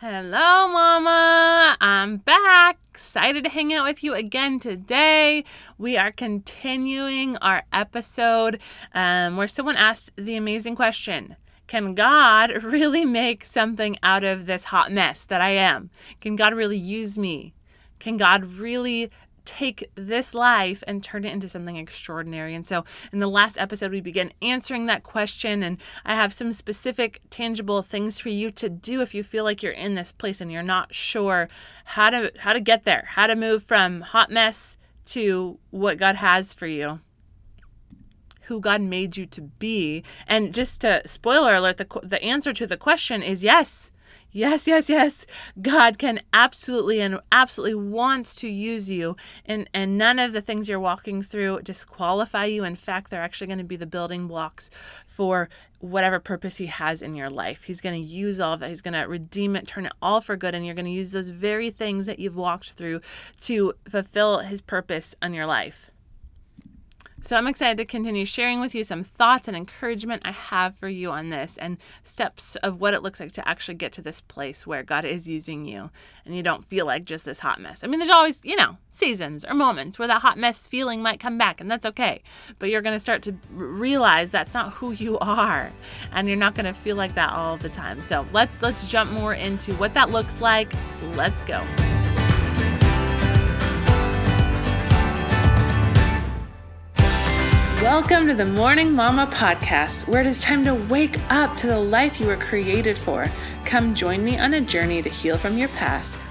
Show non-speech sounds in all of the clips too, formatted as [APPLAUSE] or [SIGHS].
Hello, Mama. I'm back. Excited to hang out with you again today. We are continuing our episode um, where someone asked the amazing question Can God [LAUGHS] really make something out of this hot mess that I am? Can God really use me? Can God really take this life and turn it into something extraordinary. And so, in the last episode, we began answering that question, and I have some specific, tangible things for you to do if you feel like you're in this place and you're not sure how to how to get there, how to move from hot mess to what God has for you who God made you to be. And just to spoiler alert, the, the answer to the question is yes. Yes, yes, yes. God can absolutely and absolutely wants to use you and and none of the things you're walking through disqualify you. In fact, they're actually going to be the building blocks for whatever purpose he has in your life. He's going to use all of that. He's going to redeem it, turn it all for good and you're going to use those very things that you've walked through to fulfill his purpose on your life. So I'm excited to continue sharing with you some thoughts and encouragement I have for you on this and steps of what it looks like to actually get to this place where God is using you and you don't feel like just this hot mess. I mean, there's always, you know, seasons or moments where that hot mess feeling might come back and that's okay. But you're going to start to realize that's not who you are and you're not going to feel like that all the time. So, let's let's jump more into what that looks like. Let's go. Welcome to the Morning Mama podcast, where it is time to wake up to the life you were created for. Come join me on a journey to heal from your past,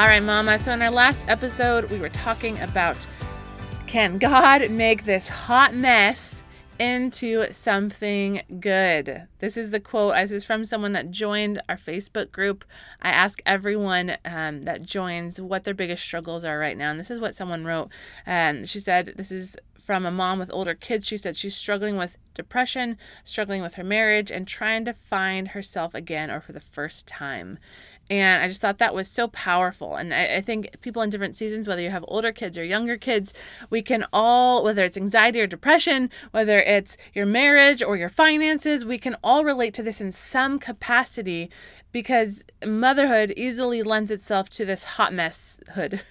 All right, Mama. So, in our last episode, we were talking about can God make this hot mess into something good? This is the quote. This is from someone that joined our Facebook group. I ask everyone um, that joins what their biggest struggles are right now. And this is what someone wrote. Um, she said, This is from a mom with older kids. She said she's struggling with depression, struggling with her marriage, and trying to find herself again or for the first time. And I just thought that was so powerful. And I, I, think people in different seasons, whether you have older kids or younger kids, we can all, whether it's anxiety or depression, whether it's your marriage or your finances, we can all relate to this in some capacity because motherhood easily lends itself to this hot mess hood,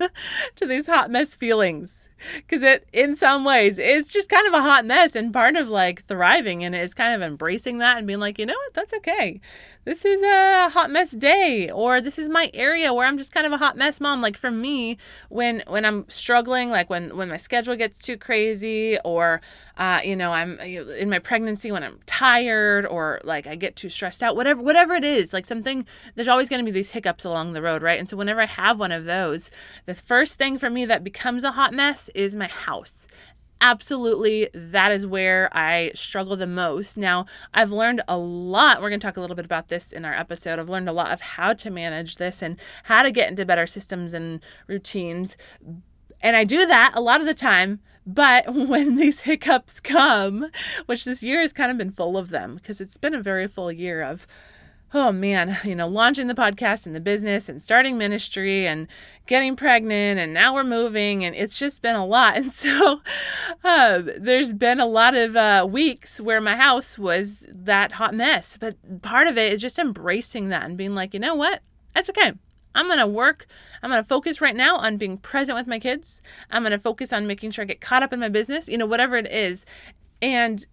[LAUGHS] to these hot mess feelings [LAUGHS] because it in some ways it's just kind of a hot mess and part of like thriving and is kind of embracing that and being like you know what? That's okay. This is a hot mess day or this is my area where i'm just kind of a hot mess mom. Like for me when when i'm struggling like when when my schedule gets too crazy or uh, you know i'm in my pregnancy when i'm tired or like i get too stressed out whatever whatever it is like something there's always going to be these hiccups along the road right? And so whenever i have one of those the first thing for me that becomes a hot mess is my house absolutely that is where I struggle the most. Now, I've learned a lot. We're going to talk a little bit about this in our episode. I've learned a lot of how to manage this and how to get into better systems and routines. And I do that a lot of the time. But [LAUGHS] when these hiccups come, which this year has kind of been full of them because it's been a very full year of oh man, [SIGHS] you know, launching the podcast and the business and starting ministry and getting pregnant and now we're moving and it's just been a lot. [LAUGHS] And so uh, there's been a lot of uh, weeks where my house was that hot mess. But part of it is just embracing that and being like, you know what? That's okay. I'm going to work. I'm going to focus right now on being present with my kids. I'm going to focus on making sure I get caught up in my business, you know, whatever it is. And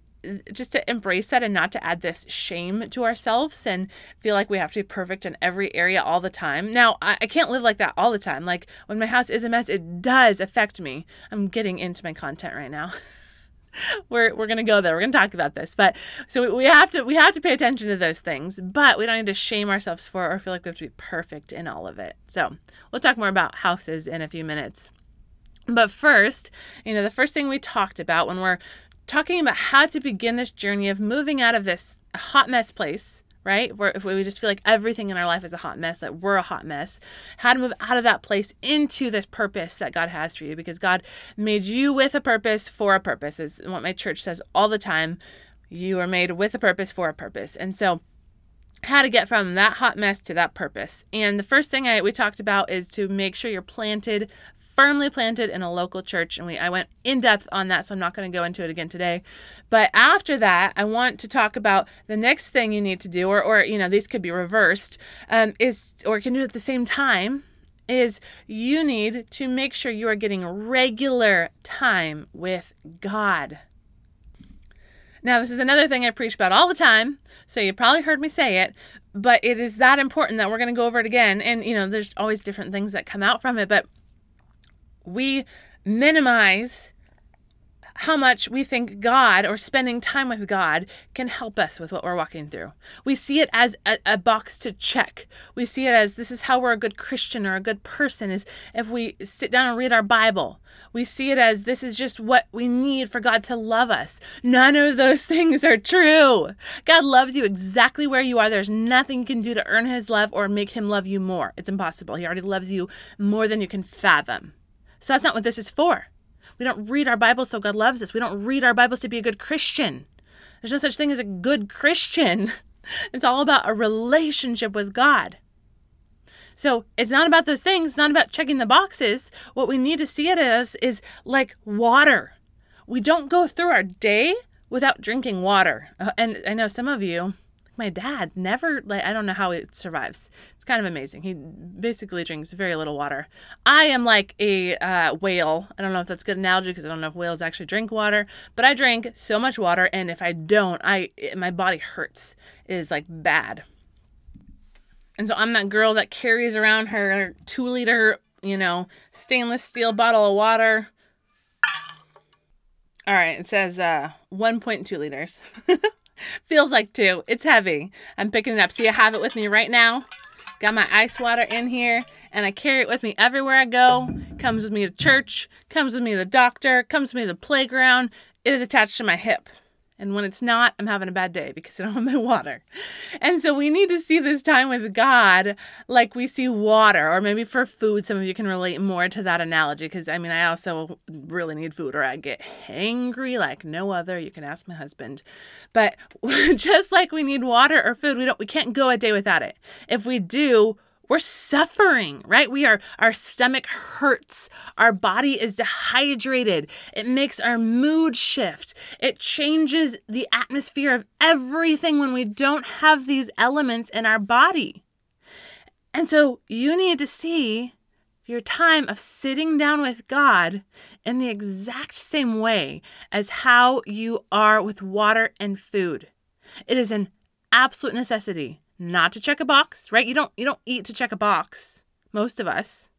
just to embrace that and not to add this shame to ourselves and feel like we have to be perfect in every area all the time. Now, I, I, can't live like that all the time. Like when my house is a mess, it does affect me. I'm getting into my content right now. [LAUGHS] we're we're gonna go there. We're gonna talk about this, but so we have to we have to pay attention to those things, but we don't need to shame ourselves for it or feel like we have to be perfect in all of it. So we'll talk more about houses in a few minutes. But first, you know, the first thing we talked about when we're talking about how to begin this journey of moving out of this hot mess place right? Where if, we just feel like everything in our life is a hot mess, that we're a hot mess, how to move out of that place into this purpose that God has for you because God made you with a purpose for a purpose, is what my church says all the time. You are made with a purpose for a purpose. And so, how to get from that hot mess to that purpose. And the first thing I, we talked about is to make sure you're planted firmly planted in a local church and we I went in depth on that so I'm not going to go into it again today. But after that, I want to talk about the next thing you need to do or or you know, these could be reversed um is or can do at the same time is you need to make sure you are getting regular time with God. Now, this is another thing I preach about all the time, so you probably heard me say it, but it is that important that we're going to go over it again. And, you know, there's always different things that come out from it, but we minimize how much we think God or spending time with God can help us with what we're walking through. We see it as a, a, box to check. We see it as this is how we're a good Christian or a good person is if we sit down and read our Bible. We see it as this is just what we need for God to love us. None of those [LAUGHS] things are true. God loves you exactly where you are. There's nothing you can do to earn his love or make him love you more. It's impossible. He already loves you more than you can fathom. So that's not what this is for. We don't read our Bibles so God loves us. We don't read our Bibles to be a good Christian. There's no such thing as a good Christian. [LAUGHS] It's all about a relationship with God. So it's not about those things, it's not about checking the boxes. What we need to see it as is like water. We don't go through our day without drinking water. Uh, and I know some of you, my dad never like I don't know how he survives. It's kind of amazing. He basically drinks very little water. I am like a uh, whale. I don't know if that's good analogy because I don't know if whales actually drink water, but I drink so much water, and if I don't, I my body hurts. It is like bad. And so I'm that girl that carries around her two liter, you know, stainless steel bottle of water. All right, it says uh, 1.2 liters. [LAUGHS] [LAUGHS] Feels like two. It's heavy. I'm picking it up. See, I have it with me right now. Got my ice water in here, and I carry it with me everywhere I go. Comes with me to church, comes with me to the doctor, comes with me to the playground. It is attached to my hip. And when it's not, I'm having a bad day because I don't have my water. And so we need to see this time with God like we see water, or maybe for food, some of you can relate more to that analogy because I mean, I also really need food or I get hangry like no other. You can ask my husband. But [LAUGHS] just like we need water or food, we don't we can't go a day without it. If we do, we're suffering, right? We are, our stomach hurts. Our body is dehydrated. It makes our mood shift. It changes the atmosphere of everything when we don't have these elements in our body. And so you need to see your time of sitting down with God in the exact same way as how you are with water and food. It is an absolute necessity not to check a box, right? You don't you don't eat to check a box. Most of us.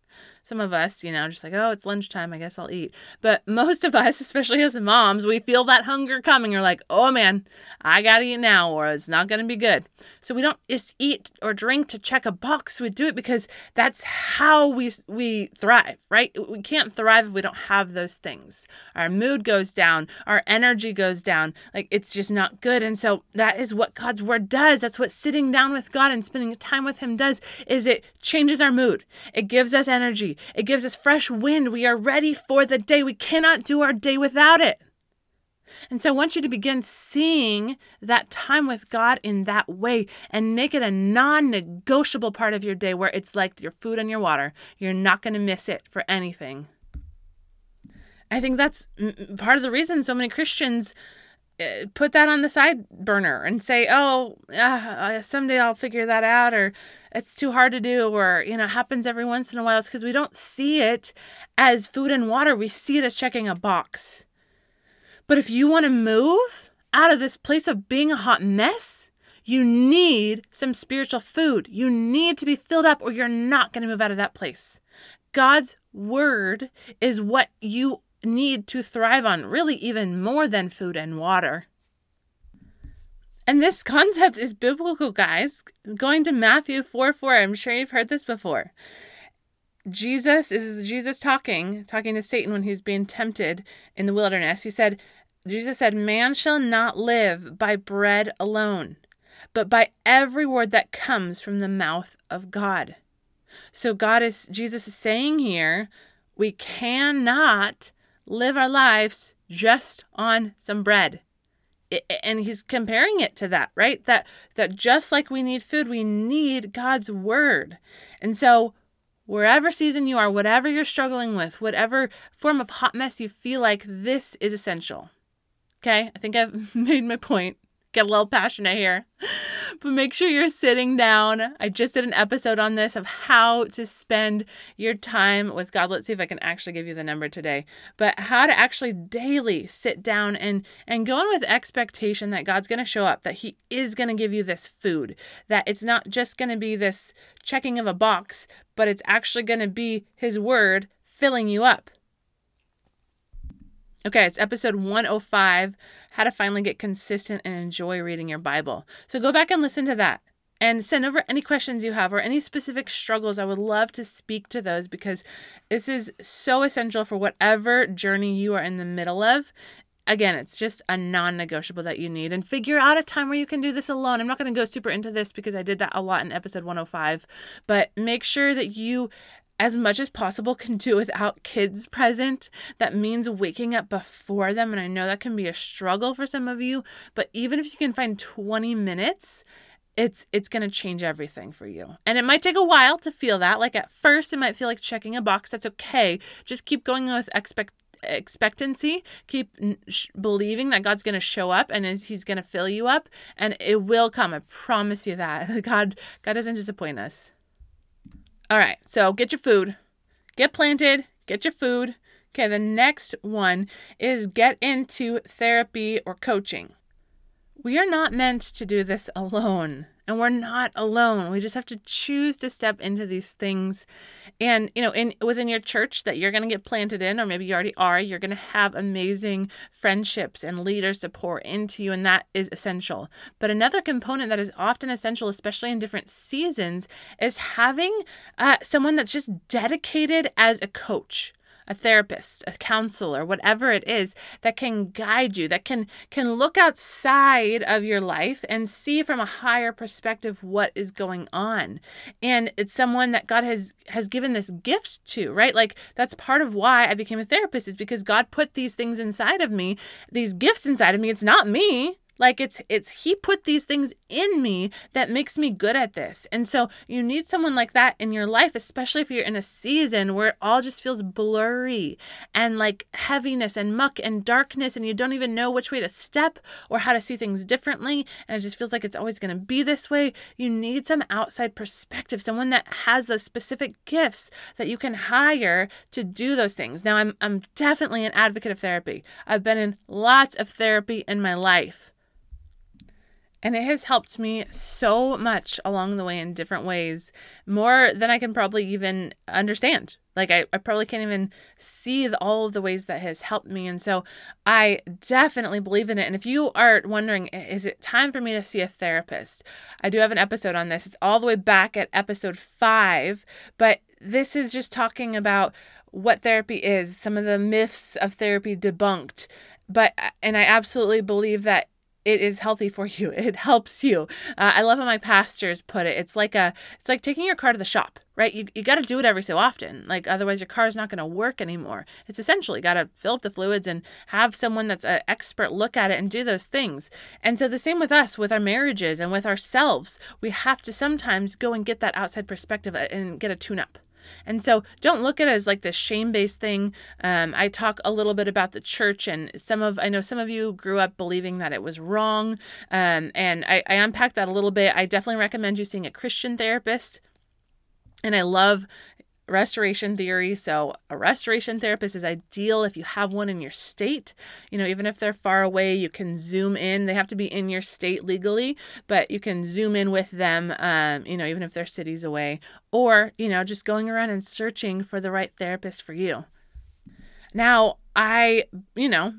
Some of us, you know, just like, oh, it's lunchtime, I guess I'll eat. But [LAUGHS] most of us, especially as moms, we feel that hunger coming. You're like, oh man, I gotta eat now, or it's not gonna be good. So we don't just eat or drink to check a box. We do it because that's how we we thrive, right? We can't thrive if we don't have those things. Our mood goes down, our energy goes down. Like it's just not good. And so that is what God's word does. That's what sitting down with God and spending time with Him does. Is it changes our mood. It gives us energy it gives us fresh wind. We are ready for the day. We cannot do our day without it. And so I want you to begin seeing that time with God in that way and make it a non negotiable part of your day where it's like your food and your water. You're not going to miss it for anything. I think that's part of the reason so many Christians put that on the side burner and say, oh, uh, someday I'll figure that out, or it's too hard to do, or, you know, happens every once in a while. It's because we don't see it as food and water. We see it as checking a box. But if you want to move out of this place of being a hot mess, you need some spiritual food. You need to be filled up, or you're not going to move out of that place. God's word is what you need to thrive on, really, even more than food and water. And this concept is biblical, guys. Going to Matthew 4 4, I'm sure you've heard this before. Jesus is Jesus talking, talking to Satan when he's being tempted in the wilderness. He said, Jesus said, Man shall not live by bread alone, but by every word that comes from the mouth of God. So God is Jesus is saying here, we cannot live our lives just on some bread. and he's comparing it to that, right? That that just like we need food, we need God's word. And so wherever season you are, whatever you're struggling with, whatever form of hot mess you feel like, this is essential. Okay? I think I've [LAUGHS] made my point get a little passionate here. But make sure you're sitting down. I just did an episode on this of how to spend your time with God. Let's see if I can actually give you the number today. But how to actually daily sit down and and go in with expectation that God's going to show up, that he is going to give you this food, that it's not just going to be this checking of a box, but it's actually going to be his word filling you up. Okay, it's episode 105 How to Finally Get Consistent and Enjoy Reading Your Bible. So go back and listen to that and send over any questions you have or any specific struggles. I would love to speak to those because this is so essential for whatever journey you are in the middle of. Again, it's just a non negotiable that you need. And figure out a time where you can do this alone. I'm not going to go super into this because I did that a lot in episode 105, but make sure that you as much as possible can do without kids present. That means waking up before them. And I know that can be a struggle for some of you, but even if you can find 20 minutes, it's it's going to change everything for you. And it might take a while to feel that. Like at first it might feel like checking a box. That's okay. Just keep going with expect expectancy keep sh- believing that god's going to show up and he's going to fill you up and it will come i promise you that [LAUGHS] god god doesn't disappoint us all right, so get your food, get planted, get your food. Okay, the next one is get into therapy or coaching. We are not meant to do this alone and we're not alone. We just have to choose to step into these things and you know in within your church that you're going to get planted in or maybe you already are you're going to have amazing friendships and leaders to pour into you and that is essential. But another component that is often essential especially in different seasons is having uh, someone that's just dedicated as a coach a therapist, a counselor, whatever it is that can guide you, that can can look outside of your life and see from a higher perspective what is going on. And it's someone that God has has given this gift to, right? Like that's part of why I became a therapist is because God put these things inside of me, these gifts inside of me. It's not me. Like it's it's he put these things in me that makes me good at this. And so you need someone like that in your life, especially if you're in a season where it all just feels blurry and like heaviness and muck and darkness and you don't even know which way to step or how to see things differently and it just feels like it's always going to be this way. You need some outside perspective, someone that has those specific gifts that you can hire to do those things. Now I'm I'm definitely an advocate of therapy. I've been in lots of therapy in my life. And it has helped me so much along the way in different ways, more than I can probably even understand. Like, I, I probably can't even see the, all of the ways that has helped me. And so I definitely believe in it. And if you are wondering, is it time for me to see a therapist? I do have an episode on this. It's all the way back at episode five, but this is just talking about what therapy is, some of the myths of therapy debunked. But, uh, and I absolutely believe that it is healthy for you. [LAUGHS] It helps you. Uh, I love how my pastors put it. It's like a, it's like taking your car to the shop, right? You, you got to do it every so often. Like otherwise your car is not going to work anymore. It's essentially got to fill up the fluids and have someone that's an expert look at it and do those things. And so the same with us, with our marriages and with ourselves, we have to sometimes go and get that outside perspective and get a tune up. And so don't look at it as like this shame based thing. Um, I talk a little bit about the church, and some of, I know some of you grew up believing that it was wrong. Um, and I, I unpack that a little bit. I definitely recommend you seeing a Christian therapist. And I love restoration therapy. So, a restoration therapist is ideal if you have one in your state. You know, even if they're far away, you can zoom in. They have to be in your state legally, but you can zoom in with them, um, you know, even if they're cities away, or, you know, just going around and searching for the right therapist for you. Now, I, you know,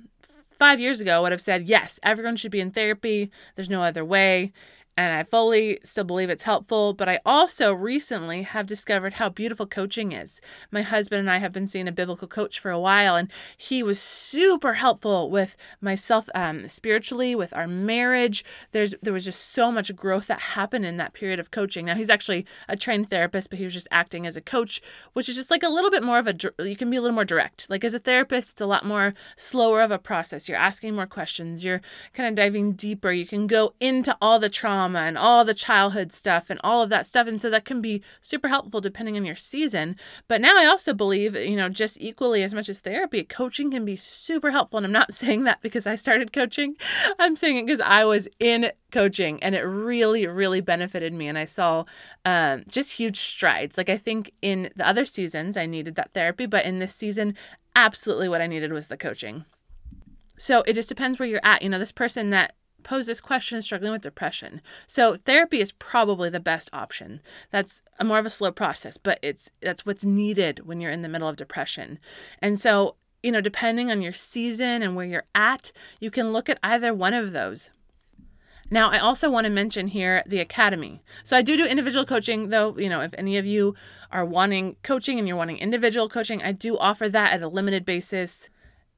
five years ago would have said, yes, everyone should be in therapy. There's no other way. And I fully still believe it's helpful. But I also recently have discovered how beautiful coaching is. My husband and I have been seeing a biblical coach for a while, and he was super helpful with myself um, spiritually, with our marriage. There's there was just so much growth that happened in that period of coaching. Now he's actually a trained therapist, but he was just acting as a coach, which is just like a little bit more of a you can be a little more direct. Like as a therapist, it's a lot more slower of a process. You're asking more questions. You're kind of diving deeper. You can go into all the trauma trauma and all the childhood stuff and all of that stuff. And so that can be super helpful depending on your season. But now I also believe, you know, just equally as much as therapy, coaching can be super helpful. And I'm not [LAUGHS] saying that because I started coaching, I'm saying it because I was in coaching and it really, really benefited me. And I saw um, just huge strides. Like I think in the other seasons, I needed that therapy, but in this season, absolutely what I needed was the coaching. So it just depends where you're at. You know, this person that pose this question struggling with depression. So therapy is probably the best option. That's a more of a slow process, but it's that's what's needed when you're in the middle of depression. And so, you know, depending on your season and where you're at, you can look at either one of those. Now, I also want to mention here the academy. So I do do individual coaching though, you know, if any of you are wanting coaching and you're wanting individual coaching, I do offer that at a limited basis.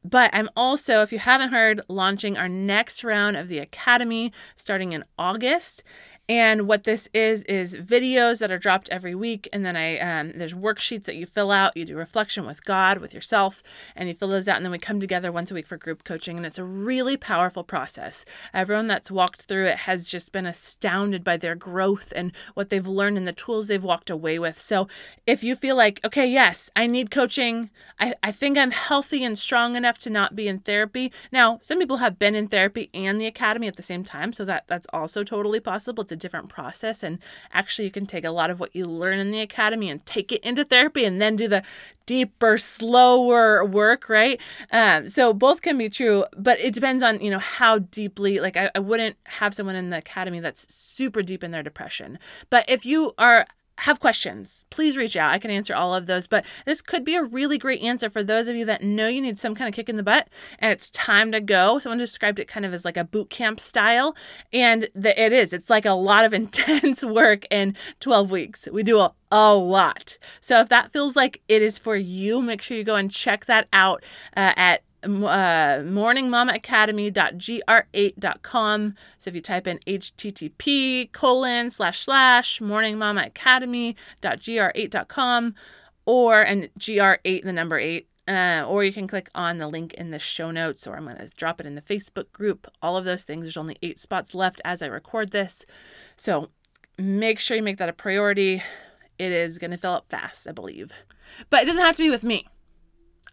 But I'm also, if you haven't heard, launching our next round of the Academy starting in August. And what this is is videos that are dropped every week, and then I um, there's worksheets that you fill out. You do reflection with God, with yourself, and you fill those out, and then we come together once a week for group coaching, and it's a really powerful process. Everyone that's walked through it has just been astounded by their growth and what they've learned and the tools they've walked away with. So if you feel like, okay, yes, I need coaching, I, I think I'm healthy and strong enough to not be in therapy. Now, some people have been in therapy and the academy at the same time, so that that's also totally possible. It's a different process. And actually, you can take a lot of what you learn in the academy and take it into therapy and then do the deeper, slower work, right? Um, so both can be true, but it depends on, you know, how deeply, like, I, I wouldn't have someone in the academy that's super deep in their depression. But if you are have questions, please reach out. I can answer all of those. But this could be a really great answer for those of you that know you need some kind of kick in the butt and it's time to go. Someone described it kind of as like a boot camp style. And the, it is. It's like a lot of [LAUGHS] intense work in 12 weeks. We do a, a lot. So if that feels like it is for you, make sure you go and check that out uh, at uh, morningmamaacademy.gr8.com. So if you type in http colon slash slash morningmamaacademy.gr8.com or and gr8 the number 8 uh, or you can click on the link in the show notes or i'm going to drop it in the facebook group. All of those things there's only eight spots left as i record this. So make sure you make that a priority. It is going to fill up fast i believe. But it doesn't have to be with me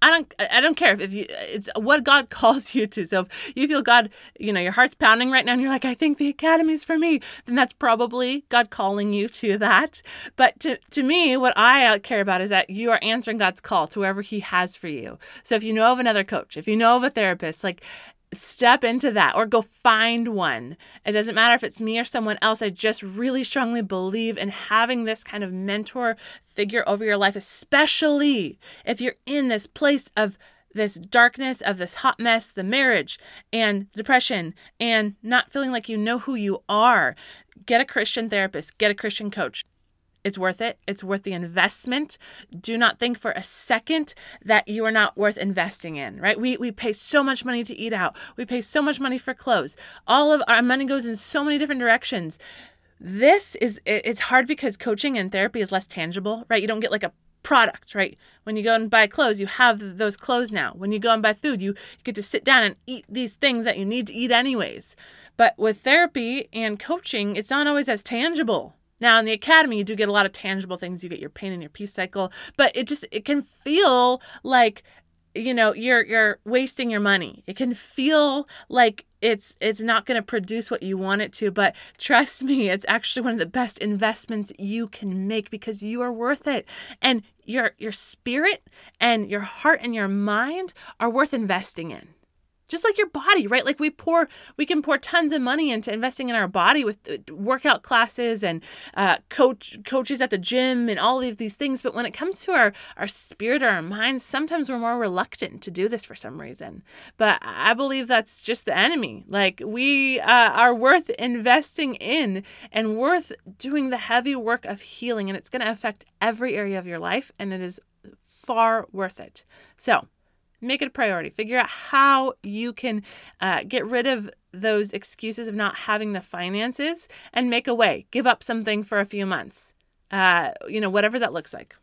I don't I don't care if you it's what God [LAUGHS] calls you to. So if you feel God, you know, your heart's pounding right now and you're like, I think the academy's for me, then that's probably God calling you to that. But to to me, what I uh, care about is that you are answering God's call to wherever he has for you. So if you know of another coach, if you know of a therapist, like step into that or go find one. It doesn't matter if it's me or someone else. I just really strongly believe in having this kind of mentor figure over your life, especially if you're in this place of this darkness, of this hot mess, the marriage and depression, and not feeling like you know who you are. Get a Christian therapist, get a Christian coach. It's worth it. It's worth the investment. Do not think for a second that you are not worth investing in, right? We, we pay so much money to eat out. We pay so much money for clothes. All of our money goes in so many different directions. This is, it's hard because coaching and therapy is less tangible, right? You don't get like a product, right? When you go and buy clothes, you have those clothes now. When you go and buy food, you get to sit down and eat these things that you need to eat anyways. But with therapy and coaching, it's not always as tangible now in the academy, you do get a lot of tangible things. You get your pain and your peace cycle, but it just it can feel like you know you're you're wasting your money. It can feel like it's it's not going to produce what you want it to, but trust me, it's actually one of the best investments you can make because you are worth it. And your your spirit and your heart and your mind are worth investing in. Just like your body, right? Like we pour, we can pour tons of money into investing in our body with uh, workout classes and uh, coach coaches at the gym and all of these things. But when it comes to our our spirit or our minds, sometimes we're more reluctant to do this for some reason. But I believe that's just the enemy. Like we uh, are worth investing in and worth doing the heavy work of healing, and it's going to affect every area of your life, and it is far worth it. So Make it a priority. Figure out how you can uh, get rid of those excuses of not having the finances and make a way. Give up something for a few months. Uh, you know, whatever that looks like.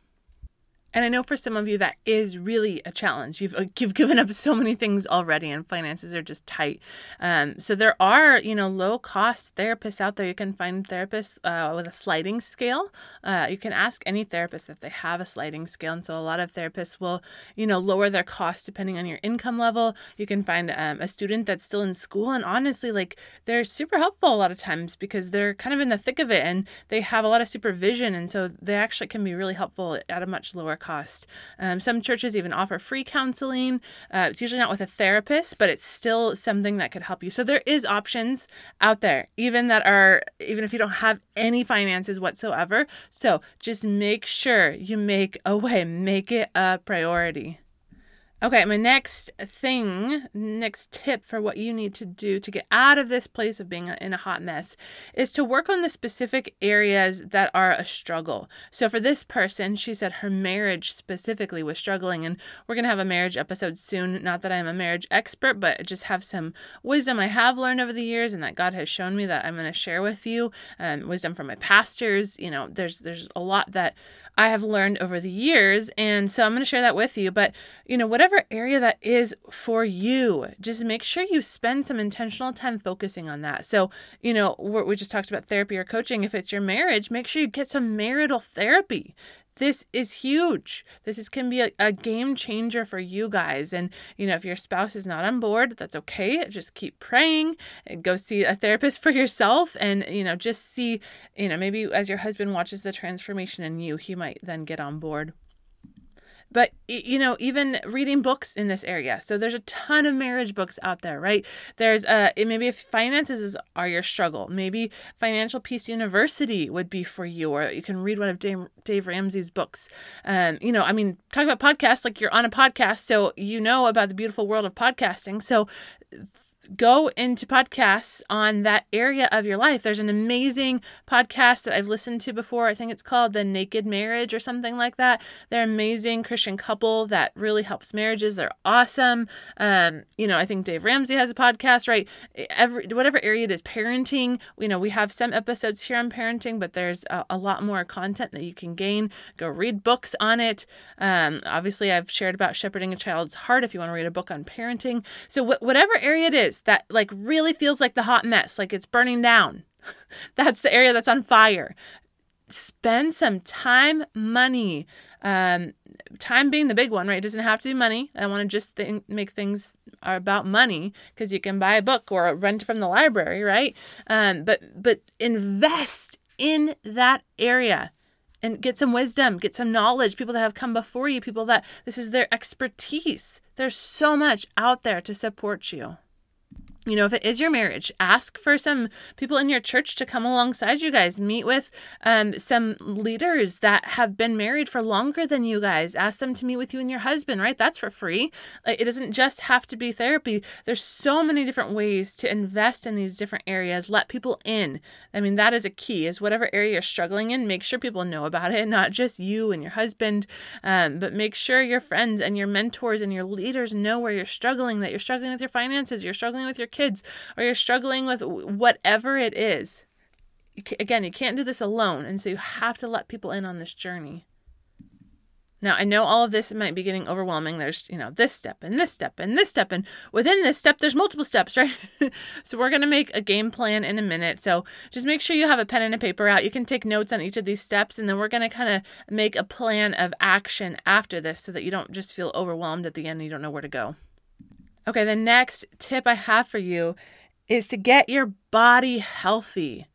And I know for some of you that is really a challenge. You've uh, you've given up so many things already, and finances are just tight. Um, so there are you know low cost therapists out there. You can find therapists uh, with a sliding scale. Uh, you can ask any therapist if they have a sliding scale, and so a lot of therapists will you know lower their cost depending on your income level. You can find um, a student that's still in school, and honestly, like they're super helpful a lot of times because they're kind of in the thick of it and they have a lot of supervision, and so they actually can be really helpful at a much lower cost. Um, some churches even offer free counseling. Uh, it's usually not with a therapist, but it's still something that could help you. So there is options out there, even that are even if you don't have any finances whatsoever. So just make sure you make a way, make it a priority. Okay, my next thing, next tip for what you need to do to get out of this place of being in a hot mess is to work on the specific areas that are a struggle. So, for this person, she said her marriage specifically was struggling, and we're going to have a marriage episode soon. Not that I'm a marriage expert, but just have some wisdom I have learned over the years and that God has shown me that I'm going to share with you. Um, wisdom from my pastors. You know, there's there's a lot that I have learned over the years. And so I'm going to share that with you. But, you know, whatever area that is for you, just make sure you spend some intentional time focusing on that. So, you know, we just talked about therapy or coaching. If it's your marriage, make sure you get some marital therapy this is huge. This is can be a, a game changer for you guys. And you know, if your spouse is not on board, that's okay. Just keep praying and go see a therapist [LAUGHS] for yourself and you know, just see, you know, maybe as your husband watches the transformation in you, he might then get on board but you know even reading books in this area so there's a ton of marriage books out there right? There's uh maybe if finances are your struggle maybe financial peace university would be for you or you can read one of dave, dave ramsey's books. Um you know i mean talk about podcasts like you're on a podcast so you know about the beautiful world of podcasting so go into podcasts on that area of your life. There's an amazing podcast that I've listened to before. I think it's called The Naked Marriage or something like that. They're amazing Christian couple that really helps marriages. They're awesome. Um, you know, I think Dave Ramsey has a podcast, right? Every whatever area it is, parenting. You know, we have some episodes here on parenting, but there's a, a lot more content that you can gain. Go read books on it. Um, obviously, I've shared about shepherding a child's heart. If you want to read a book on parenting, so wh- whatever area it is that like really feels like the hot mess, like it's burning down. [LAUGHS] that's the area that's on fire. Spend some time, money, um, time being the big one, right? It doesn't have to be money. I want to just think, make things are about money because you can buy a book or rent from the library, right? Um, but but invest in that area and get some wisdom, get some knowledge, people that have come before you, people that this is their expertise. There's so much out there to support you you know, if it is your marriage, ask for some people in your church to come alongside you guys. Meet with um, some leaders that have been married for longer than you guys. Ask them to meet with you and your husband, right? That's for free. It doesn't just have to be therapy. There's so many different ways to invest in these different areas. Let people in. I mean, that is a key. Is whatever area you're struggling in, make sure people know about it, not just you and your husband, um, but make sure your friends and your mentors and your leaders know where you're struggling. That you're struggling with your finances, you're struggling with your kids or you're struggling with whatever it is. Again, you can't do this alone. And so you have to let people in on this journey. Now, I know all of this might be getting overwhelming. There's, you know, this step and this step and this step. And within this step, there's multiple steps, [LAUGHS] right? so we're going to make a game plan in a minute. So just make sure you have a pen and a paper out. You can take notes on each of these steps. And then we're going to kind of make a plan of action after this so that you don't just feel overwhelmed at the end and you don't know where to go. Okay, the next tip I have for you is to get your body healthy.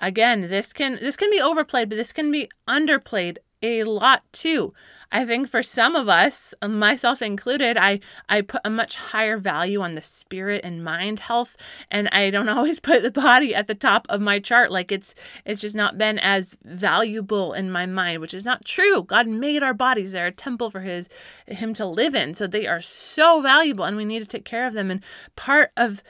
Again, this can this can be overplayed, but this can be underplayed a lot too. I think for some of us, myself included, I I put a much higher value on the spirit and mind health and I don't [LAUGHS] always put the body at the top of my chart like it's it's just not been as valuable in my mind, which is not true. God made our bodies, they're a temple for his him to live in. So they are so valuable and we need to take care of them and part of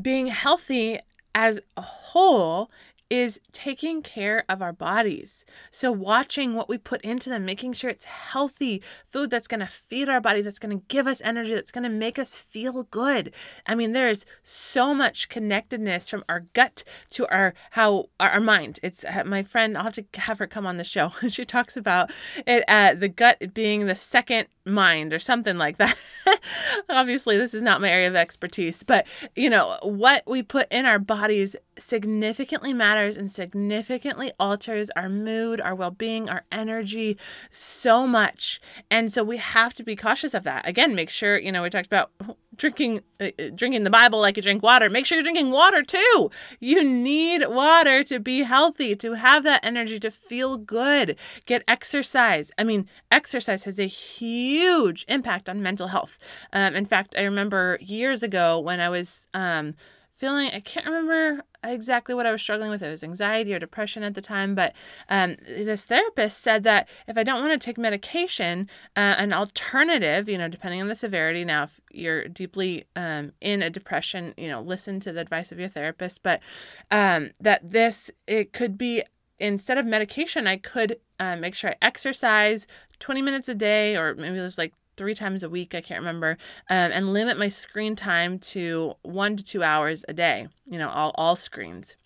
being healthy as a whole is taking care of our bodies. So, watching what we put into them, making sure it's healthy food that's going to feed our body, that's going to give us energy, that's going to make us feel good. I mean, there's so much connectedness from our gut to our how our, mind. It's uh, my friend. I'll have to have her come on the show. [LAUGHS] she talks about it. Uh, the gut being the second mind or something like that. [LAUGHS] Obviously, this is not my area of expertise, but you know, what we put in our bodies significantly matters and significantly alters our mood, our well being, our energy so much. And so we have to be cautious of that. Again, make sure, you know, we talked about drinking uh, uh, drinking the bible like you drink water. Make sure you're drinking water too. You need water to be healthy to have that energy to feel good. Get exercise. I mean exercise has a huge impact on mental health. Um, in fact i remember years ago when i was um, feeling i can't remember exactly what I was struggling with. It was anxiety or depression at the time. But um, this therapist said that if I don't want to take medication, uh, an alternative, you know, depending on the severity. Now, if you're deeply um, in a depression, you know, listen to the advice of your therapist. But um, that this it could be instead of medication, I could uh, make sure I exercise 20 minutes a day, or maybe there's like three times a week, I can't remember, um, and limit my screen time to one to two hours a day, you know, all, all screens.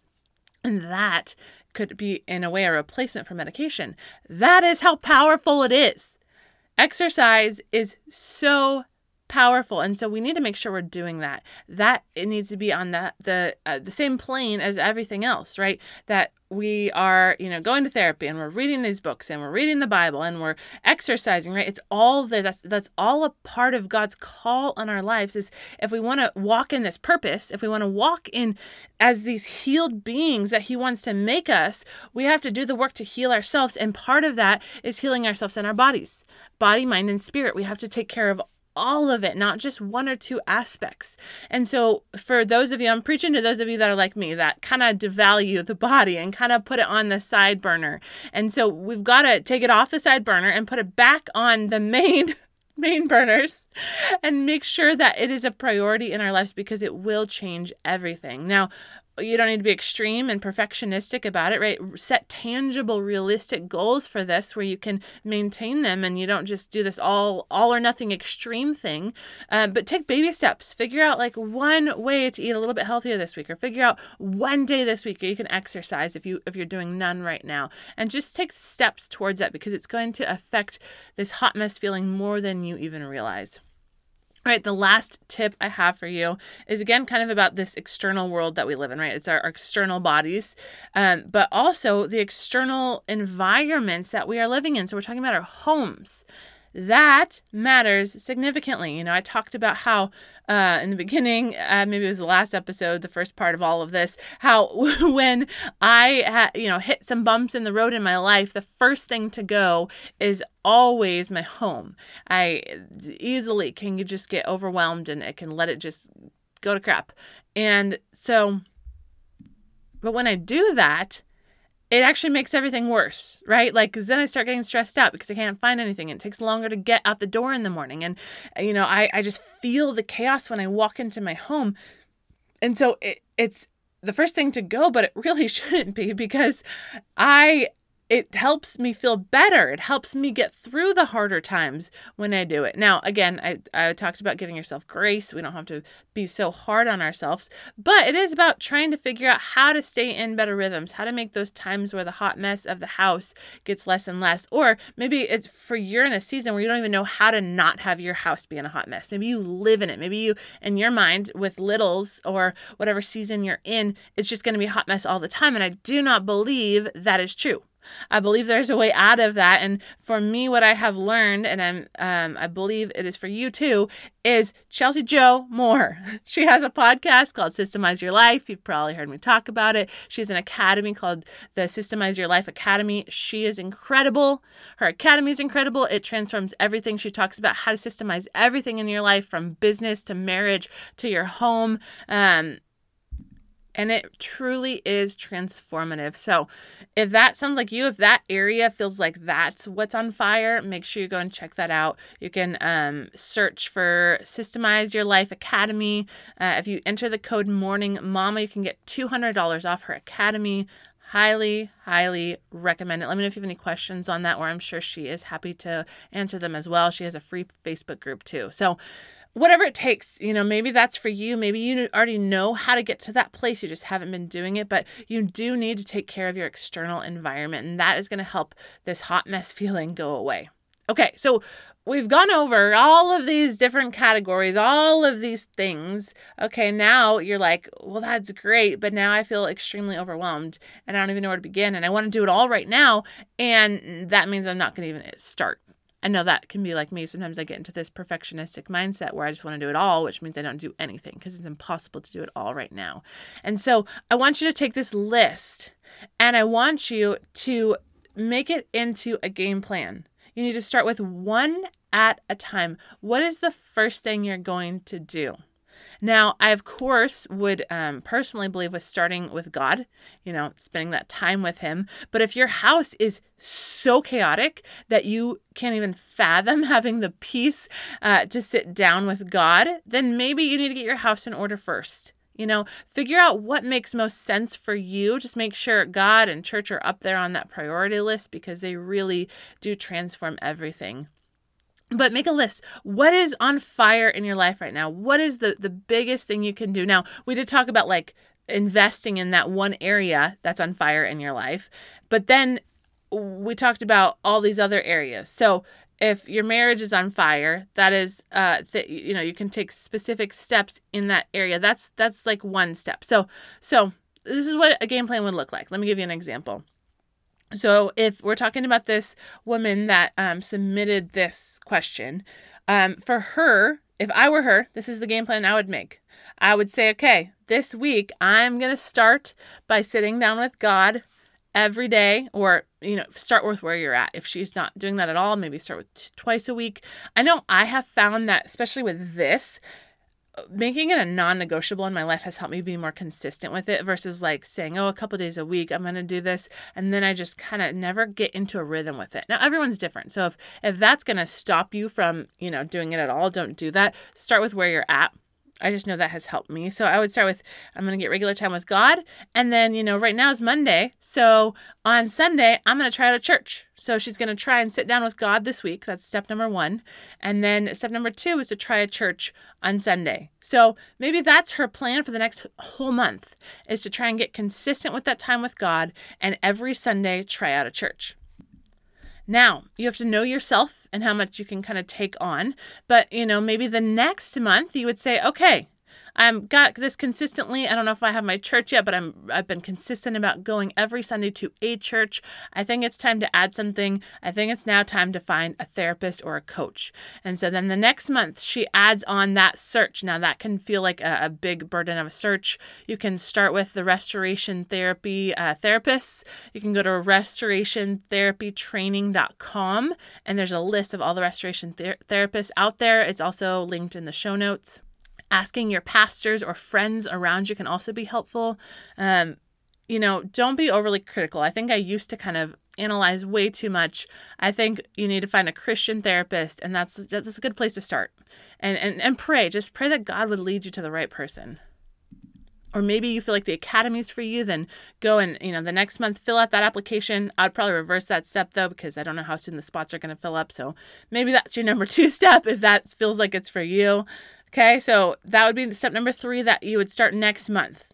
And that could be, in a way, a replacement for medication. That is how powerful it is. Exercise is so powerful and so we need to make sure we're doing that. That it needs to be on the the uh, the same plane as everything else right? That we are you know going to therapy and we're reading these books and we're reading the bible and we're exercising right? It's all the, that's that's all a part of god's call on our lives is if we want to walk in this purpose if we want to walk in as these healed beings that he wants to make us we have to do the work to heal ourselves and part of that is healing ourselves in our bodies body mind and spirit. We have to take care of all of it, not just one or two aspects. And so, for those of you, I'm preaching to those of you that are like me, that kind of devalue the body and kind of put it on the side burner. And so, we've got to take it off the side burner and put it back on the main. [LAUGHS] main burners and make sure that it is a priority in our lives because it will change everything. Now, you don't need to be extreme and perfectionistic about it, right? Set tangible, realistic goals for this where you can maintain them and you don't just do this all all or nothing extreme thing. Uh, but take baby steps. Figure out like one way to eat a little bit healthier this week, or figure out one day this week you can exercise if you if you're doing none right now, and just take steps towards that because it's going to affect this hot mess feeling more than you even realize. All right, the last tip I have for you is again kind of about this external world that we live in, right? It's our, our external bodies, um, but also the external environments that we are living in. So we're talking about our homes that matters significantly. You know, I talked about how uh, in the beginning, uh, maybe it was the last episode, the first part of all of this, how [LAUGHS] when I ha- you know hit some bumps in the road in my life, the first thing to go is always my home. I easily can you just get overwhelmed and it can let it just go to crap. And so, but when I do that, it actually makes everything worse, right? Like, cause then I start getting stressed out because I can't find anything. It takes longer to get out the door in the morning. And, you know, I, I just feel the chaos when I walk into my home. And so it, it's the first thing to go, but it really [LAUGHS] shouldn't be because I it helps me feel better. It helps me get through the harder times when I do it. Now, again, I, I talked about giving yourself grace. We don't have to be so hard on ourselves, but it is about trying to figure out how to stay in better rhythms, how to make those times where the hot mess of the house gets less and less. Or maybe it's for you're in a season where you don't even know how to not have your house be in a hot mess. Maybe you live in it. Maybe you, in your mind, with littles or whatever season you're in, it's just going to be a hot mess all the time. And I do not believe that is true. I believe there's a way out of that. And for me, what I have learned, and I'm, um, I believe it is for you too, is Chelsea Joe Moore. [LAUGHS] She has a podcast called Systemize Your Life. You've probably heard me talk about it. She has an academy called the Systemize Your Life Academy. She is incredible. Her academy is incredible. It transforms everything. She talks about how to systemize everything in your life from business to marriage to your home. Um, and it truly is transformative. So, if that sounds like you, if that area feels like that's what's on fire, make sure you go and check that out. You can um, search for Systemize Your Life Academy. Uh, if you enter the code Morning Mama, you can get $200 off her academy. Highly, highly recommend it. Let me know if you have any questions on that, or I'm sure she is happy to answer them as well. She has a free Facebook group too. So, whatever it takes, you know, maybe that's for you. Maybe you already know how to get to that place. You just haven't been doing it, but you do need to take care of your external environment, and that is going to help this hot mess [LAUGHS] feeling go away. Okay, so we've gone over all of these different categories, all of these things. Okay, now you're like, well, that's great, but now I feel extremely overwhelmed and I don't even know where to begin, and I want to do it all right now, and that means I'm not going to even start. I know that can be like me. Sometimes I get into this perfectionistic mindset where I just want to do it all, which means I don't do anything because it's impossible to do it all right now. And so I want you to take this list and I want you to make it into a game plan. You need to start with one at a time. What is the first thing you're going to do? Now, I of course would um, personally believe with starting with God, you know, spending that time with Him. But if your house is so chaotic that you can't even fathom [LAUGHS] having the peace uh, to sit down with God, then maybe you need to get your house in order first. You know, figure out what makes most sense for you. Just make sure God and church are up there on that priority list because they really do transform everything but make a list. What is on fire in your life right now? What is the the biggest thing you can do? Now we did talk about like investing in that one area that's on fire in your life but then we talked about all these other areas. So if your marriage is on fire that is uh th- you know you can take specific steps in that area. That's that's like one step. So so this is what a game plan would look like. Let me give you an example so, if we're talking about this woman that um, submitted this question, um, for her, if I were her, this is the game plan I would make. I would say, okay, this week I'm going to start by sitting down with God every day, or, you know, start with where you're at. If she's not doing that at all, maybe start with t- twice a week. I know I have found that, especially with this, making it a non-negotiable in my life has helped me be more consistent with it versus like saying oh a couple days a week i'm going to do this and then i just kind of never get into a rhythm with it. Now everyone's different so if if that's going to stop you from you know doing it at all don't do that. Start with where you're at I just know that has helped me. So I would start with I'm going to get regular time with God. And then, you know, right now is Monday. So on Sunday, I'm going to try out a church. So she's going to try and sit down with God this week. That's step number one. And then step number two is to try a church on Sunday. So maybe that's her plan for the next whole month is to try and get consistent with that time with God and every Sunday try out a church. Now, you have to know yourself and how much you can kind of take on. But, you know, maybe the next month you would say, okay, I've got this consistently. I don't know if I have my church yet, but I'm I've been consistent about going every Sunday to a church. I think it's time to add something. I think it's now time to find a therapist or a coach. And so then the next month she adds on that search. Now that can feel like a, a big burden of a search. You can start with the restoration therapy uh, therapists. You can go to restorationtherapytraining.com and there's a list of all the restoration ther- therapists out there. It's also linked in the show notes. Asking your pastors or friends around you can also be helpful. Um, you know, don't be overly critical. I think I used to kind of analyze way too much. I think you need to find a Christian therapist, and that's that's a good place to start. And and and pray. Just pray that God would lead you to the right person. Or maybe you feel like the academy's for you, then go and, you know, the next month fill out that application. I'd probably reverse that step though, because I don't know how soon the spots are going to fill up. So maybe that's your [LAUGHS] number two step if that feels like it's for you. Okay, so that would be step number three that you would start next month.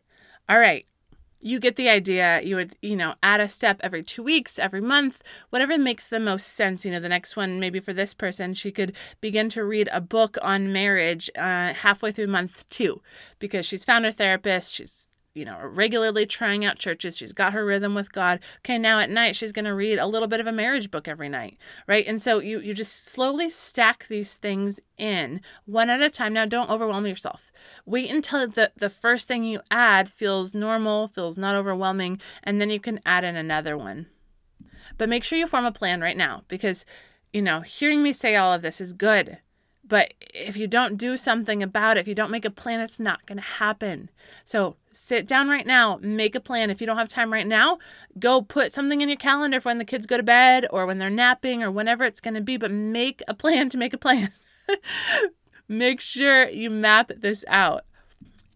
All right, you get the idea. You would, you know, add a step every two weeks, every month, whatever makes the most sense. You know, the next one, maybe for this person, she could begin to read a book on marriage uh, halfway through month two because she's found her therapist. She's you know, regularly trying out churches. She's got her rhythm with God. Okay, now at night she's going to read a little bit of a marriage book every night, right? And so you you just slowly stack these things in one at a time. Now don't overwhelm yourself. Wait until the the first thing you add feels normal, feels not overwhelming, and then you can add in another one. But make sure you form a plan right now because you know, hearing me say all of this is good. But if you don't do something about it, if you don't make a plan, it's not going to happen. So sit down right now, make a plan. If you don't have time right now, go put something in your calendar for when the kids go to bed or when they're napping or whenever it's going to be, but make a plan to make a plan. [LAUGHS] make sure you map this out.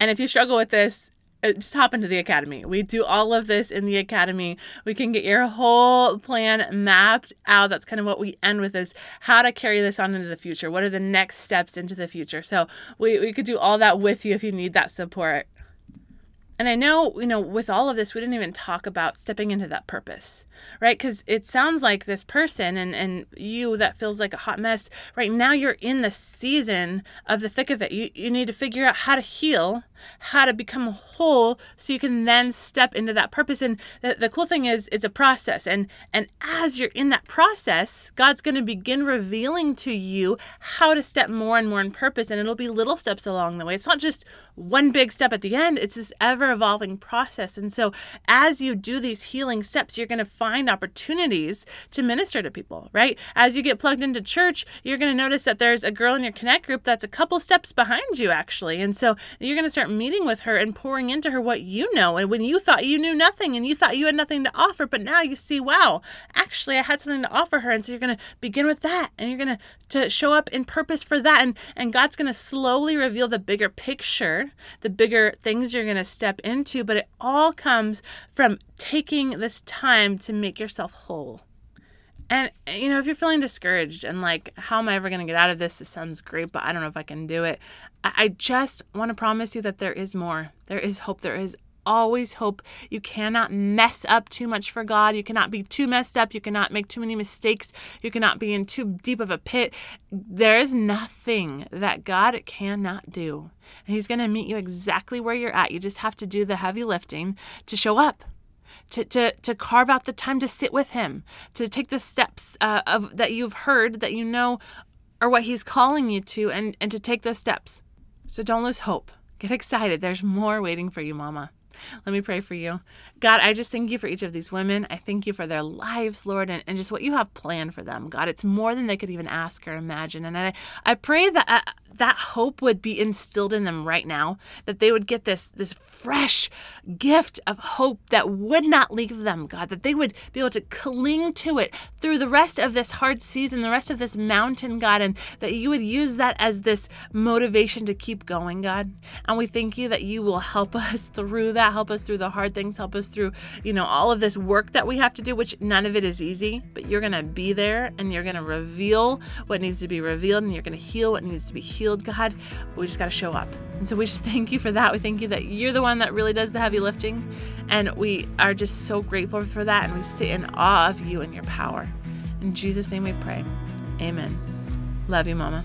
And if you struggle with this, Uh, just hop into the academy. We do all of this in the academy. We can get your whole plan mapped out. That's kind of what we end with is how to carry this on into the future. What are the next steps into the future? So we, we could do all that with you if you need that support. And I know, you know, with all of this, we didn't even talk about stepping into that purpose, right? Because it sounds like this person and, and you that feels like a hot mess, right now you're in the season of the thick of it. You, you need to figure out how to heal, how to become whole so you can then step into that purpose. And the, the cool thing is it's a process. And, and as you're in that process, God's going to begin revealing to you how to step more and more in purpose. And it'll be little steps along the way. It's not just one big step at the end, it's this ever evolving process. And so, as you do these healing steps, you're going to find opportunities to minister to people, right? As you get plugged into church, you're going to notice that there's a girl in your connect group that's a couple steps behind you, actually. And so, you're going to start meeting with her and pouring into her what you know. And when you thought you knew nothing and you thought you had nothing to offer, but now you see, wow, actually, I had something to offer her. And so, you're going to begin with that and you're going to to show up in purpose for that and and God's going to slowly reveal the bigger picture the bigger things you're going to step into, but it all comes from taking this time to make yourself whole. And, you know, if you're feeling discouraged and like, how am I ever going to get out of this? This sounds great, but I don't know if I can do it. I just want to promise you that there is more. There is hope. There is always hope. You cannot mess up too much for God. You cannot be too messed up. You cannot make too many mistakes. You cannot be in too deep of a pit. There is nothing that God cannot do. And He's going to meet you exactly where you're at. You just have to do the heavy lifting to show up. To, to, to carve out the time to sit with him, to take the steps uh, of that you've heard that you know are what he's calling you to, and, and to take those steps. So don't lose hope. Get excited. There's more waiting for you, Mama. Let me pray for you. God, I just thank you for each of these women. I thank you for their lives, Lord, and, and just what you have planned for them. God, it's more than they could even ask or imagine. And I, I pray that uh, that hope would be instilled in them right now, that they would get this, this fresh gift of hope that would not leave them, God, that they would be able to cling to it through the rest of this hard season, the rest of this mountain, God, and that you would use that as this motivation to keep going, God. And we thank you that you will help [LAUGHS] us through that, help us through the hard things, help us through, you know, all of this work that we have to do, which none of it is easy, but you're going to be there and you're going to reveal what needs to be revealed and you're going to heal what needs to be healed, God. We just got to show up. And so we just [LAUGHS] thank you for that. We thank you that you're the one that really does the heavy lifting. And we are just so grateful for that. And we sit in awe of you and your power. In Jesus' name we pray. Amen. Love you, Mama.